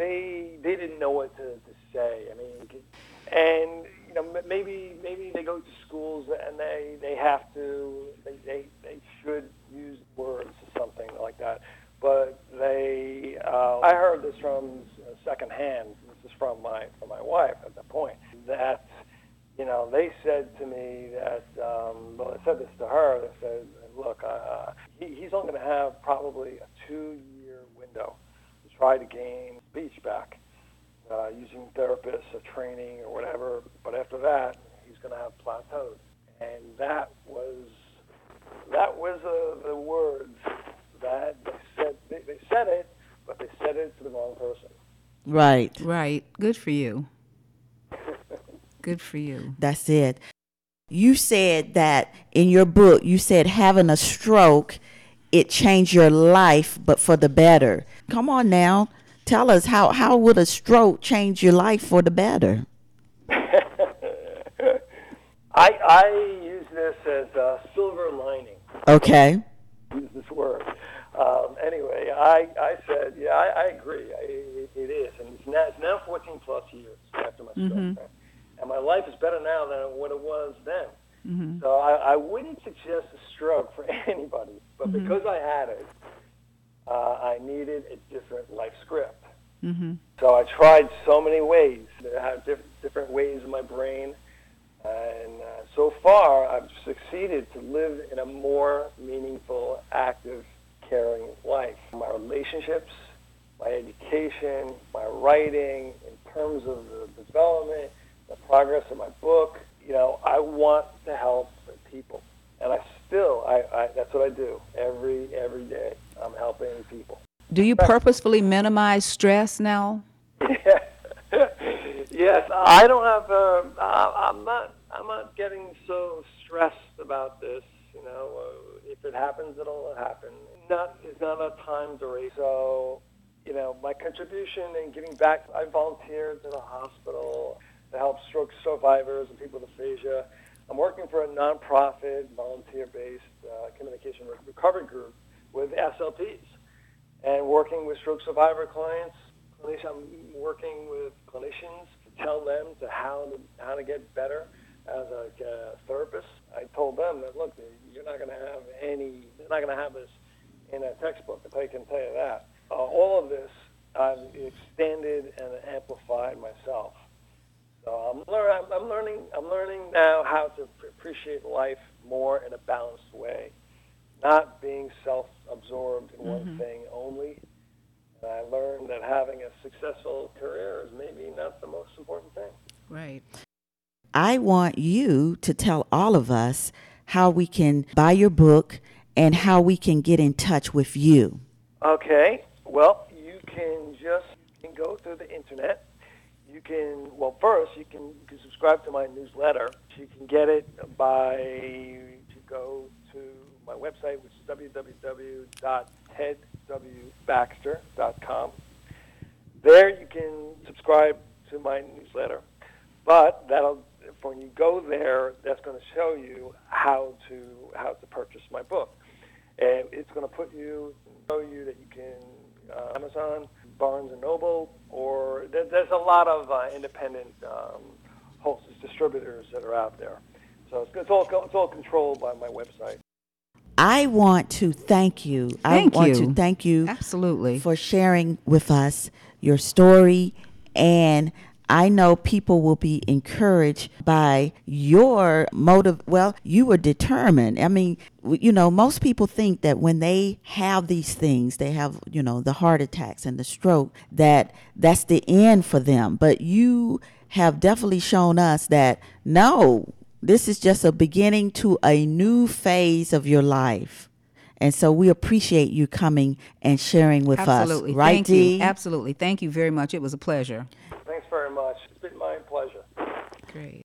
they they didn't know what to, to say. I mean, and you know maybe maybe they go to schools and they they have to they they, they should use words or something like that. But they uh, I heard this from secondhand. This is from my from my wife at the point that you know they said to me that um, well I said this to her. They said, look, uh, he, he's only going to have probably a two-year window try to gain speech back uh, using therapists or training or whatever. But after that, he's going to have plateaued, and that was that was uh, the words that they said. They, they said it, but they said it to the wrong person. Right. Right. Good for you. Good for you. That's it. You said that in your book, you said having a stroke, it changed your life, but for the better. Come on now. Tell us how, how would a stroke change your life for the better? <laughs> I, I use this as a silver lining. Okay. Use this word. Um, anyway, I, I said, yeah, I, I agree. I, it, it is, and it's now, it's now 14 plus years after my stroke, and my life is better now than what it was then. So I, I wouldn't suggest a stroke for <laughs> anybody, but because I had it, uh, I needed a different life script. So I tried so many ways. Diff- different ways in my brain. And uh, so far, I've succeeded to live in a more meaningful, active, caring life. My relationships, my education, my writing, in terms of the development, the progress of my book, you know, I want to help the people. And I still, I, that's what I do every, every day. I'm helping people. Do you purposefully minimize stress now? <laughs> yes, I don't have. Uh, I'm not. I'm not getting so stressed about this. You know, uh, if it happens, it'll happen. Not. It's not a time duration. So, you know, my contribution and giving back. I volunteered in a hospital to help stroke survivors and people with aphasia. I'm working for a nonprofit, volunteer-based uh, communication re- recovery group with SLPs and working with stroke survivor clients. I'm working with clinicians to tell them to how to how to get better as a uh, therapist. I told them that look, you're not going to have any, they're not going to have this in a textbook. If I can tell you that. Uh, all of this I've extended and amplified myself. So I'm, lear- I'm, I'm learning. I'm learning now how to appreciate life more in a balanced way, not being self-absorbed in one mm-hmm. thing only. And I learned that having a successful career is maybe not the most important thing. Right. I want you to tell all of us how we can buy your book and how we can get in touch with you. Okay. Well, you can just you can go through the internet. You can well first you can you can subscribe to my newsletter. You can get it by to go to my website, which is www.tedwbaxter.com. There you can subscribe to my newsletter, but that'll when you go there, that's going to show you how to how to purchase my book, and it's going to put you show you that you can uh, Amazon, Barnes and Noble, or there's a lot of uh, independent um, wholesale distributors that are out there. So it's, it's all it's all controlled by my website. I want to thank you. Thank I want you. to thank you Absolutely. for sharing with us your story and I know people will be encouraged by your motive. Well, you were determined. I mean, you know, most people think that when they have these things, they have, you know, the heart attacks and the stroke, that that's the end for them. But you have definitely shown us that no, this is just a beginning to a new phase of your life. And so we appreciate you coming and sharing with Absolutely. us. Right, Thank Dee? you. Absolutely. Thank you very much. It was a pleasure. Thanks very much. It's been my pleasure. Great.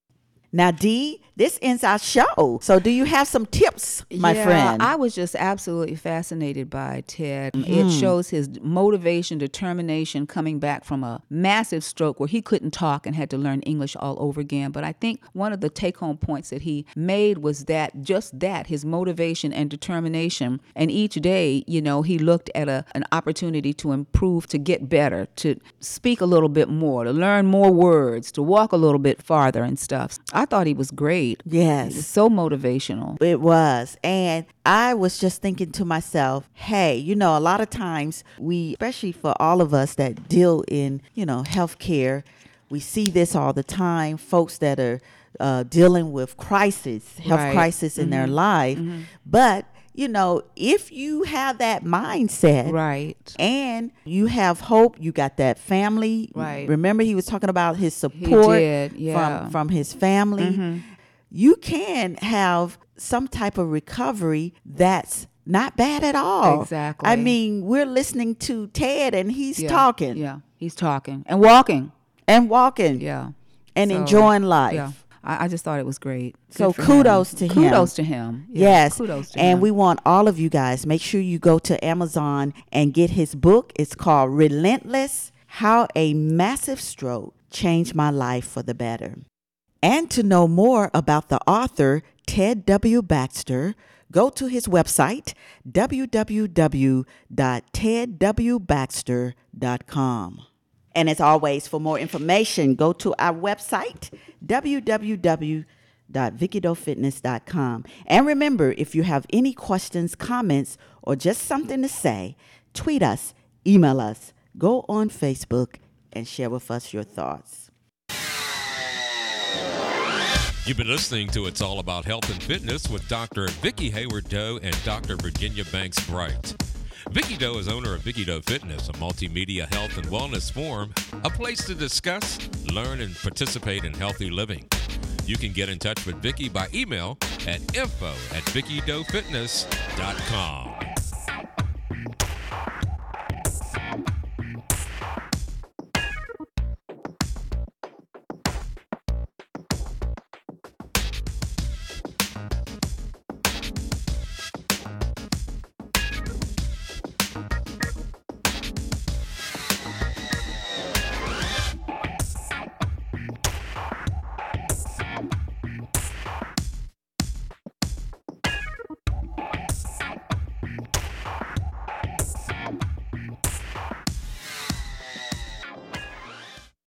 Now, Dee, this ends our show. So, do you have some tips, my yeah, friend? I was just absolutely fascinated by Ted. Hmm. It shows his motivation, determination coming back from a massive stroke where he couldn't talk and had to learn English all over again. But I think one of the take home points that he made was that just that his motivation and determination. And each day, you know, he looked at a, an opportunity to improve, to get better, to speak a little bit more, to learn more words, to walk a little bit farther and stuff. I thought he was great. Yes. He was so motivational. It was. And I was just thinking to myself, hey, you know, a lot of times we, especially for all of us that deal in, you know, healthcare, we see this all the time. Folks that are uh, dealing with crisis, health Right. crisis in their life. But, you know, if you have that mindset, Right. and you have hope you got that family Right. remember he was talking about his support did, yeah. Mm-hmm. from from his family you can have some type of recovery that's not bad at all. Exactly. I mean, we're listening to Ted and he's Yeah. talking Yeah, he's talking and walking. and walking Yeah, and So, enjoying life. Yeah, I, I just thought it was great. So Good for kudos him. to him. Kudos to him. Yeah, Yes. kudos to and him. we want all of you guys, make sure you go to Amazon and get his book. It's called Relentless How a Massive Stroke Changed My Life for the Better. And to know more about the author, Ted W. Baxter, go to his website, www.tedwbaxter.com. And as always, for more information, go to our website, www.vickydofitness.com. And remember, if you have any questions, comments, or just something to say, tweet us, email us, go on Facebook, and share with us your thoughts. You've been listening to It's All About Health and Fitness with Dr. Vicki Hayward Doe and Dr. Virginia Banks Bright. Vicki Doe is owner of Vicki Doe Fitness, a multimedia health and wellness forum, a place to discuss, learn, and participate in healthy living. You can get in touch with Vicki by email at info at VickyDoeFitness.com.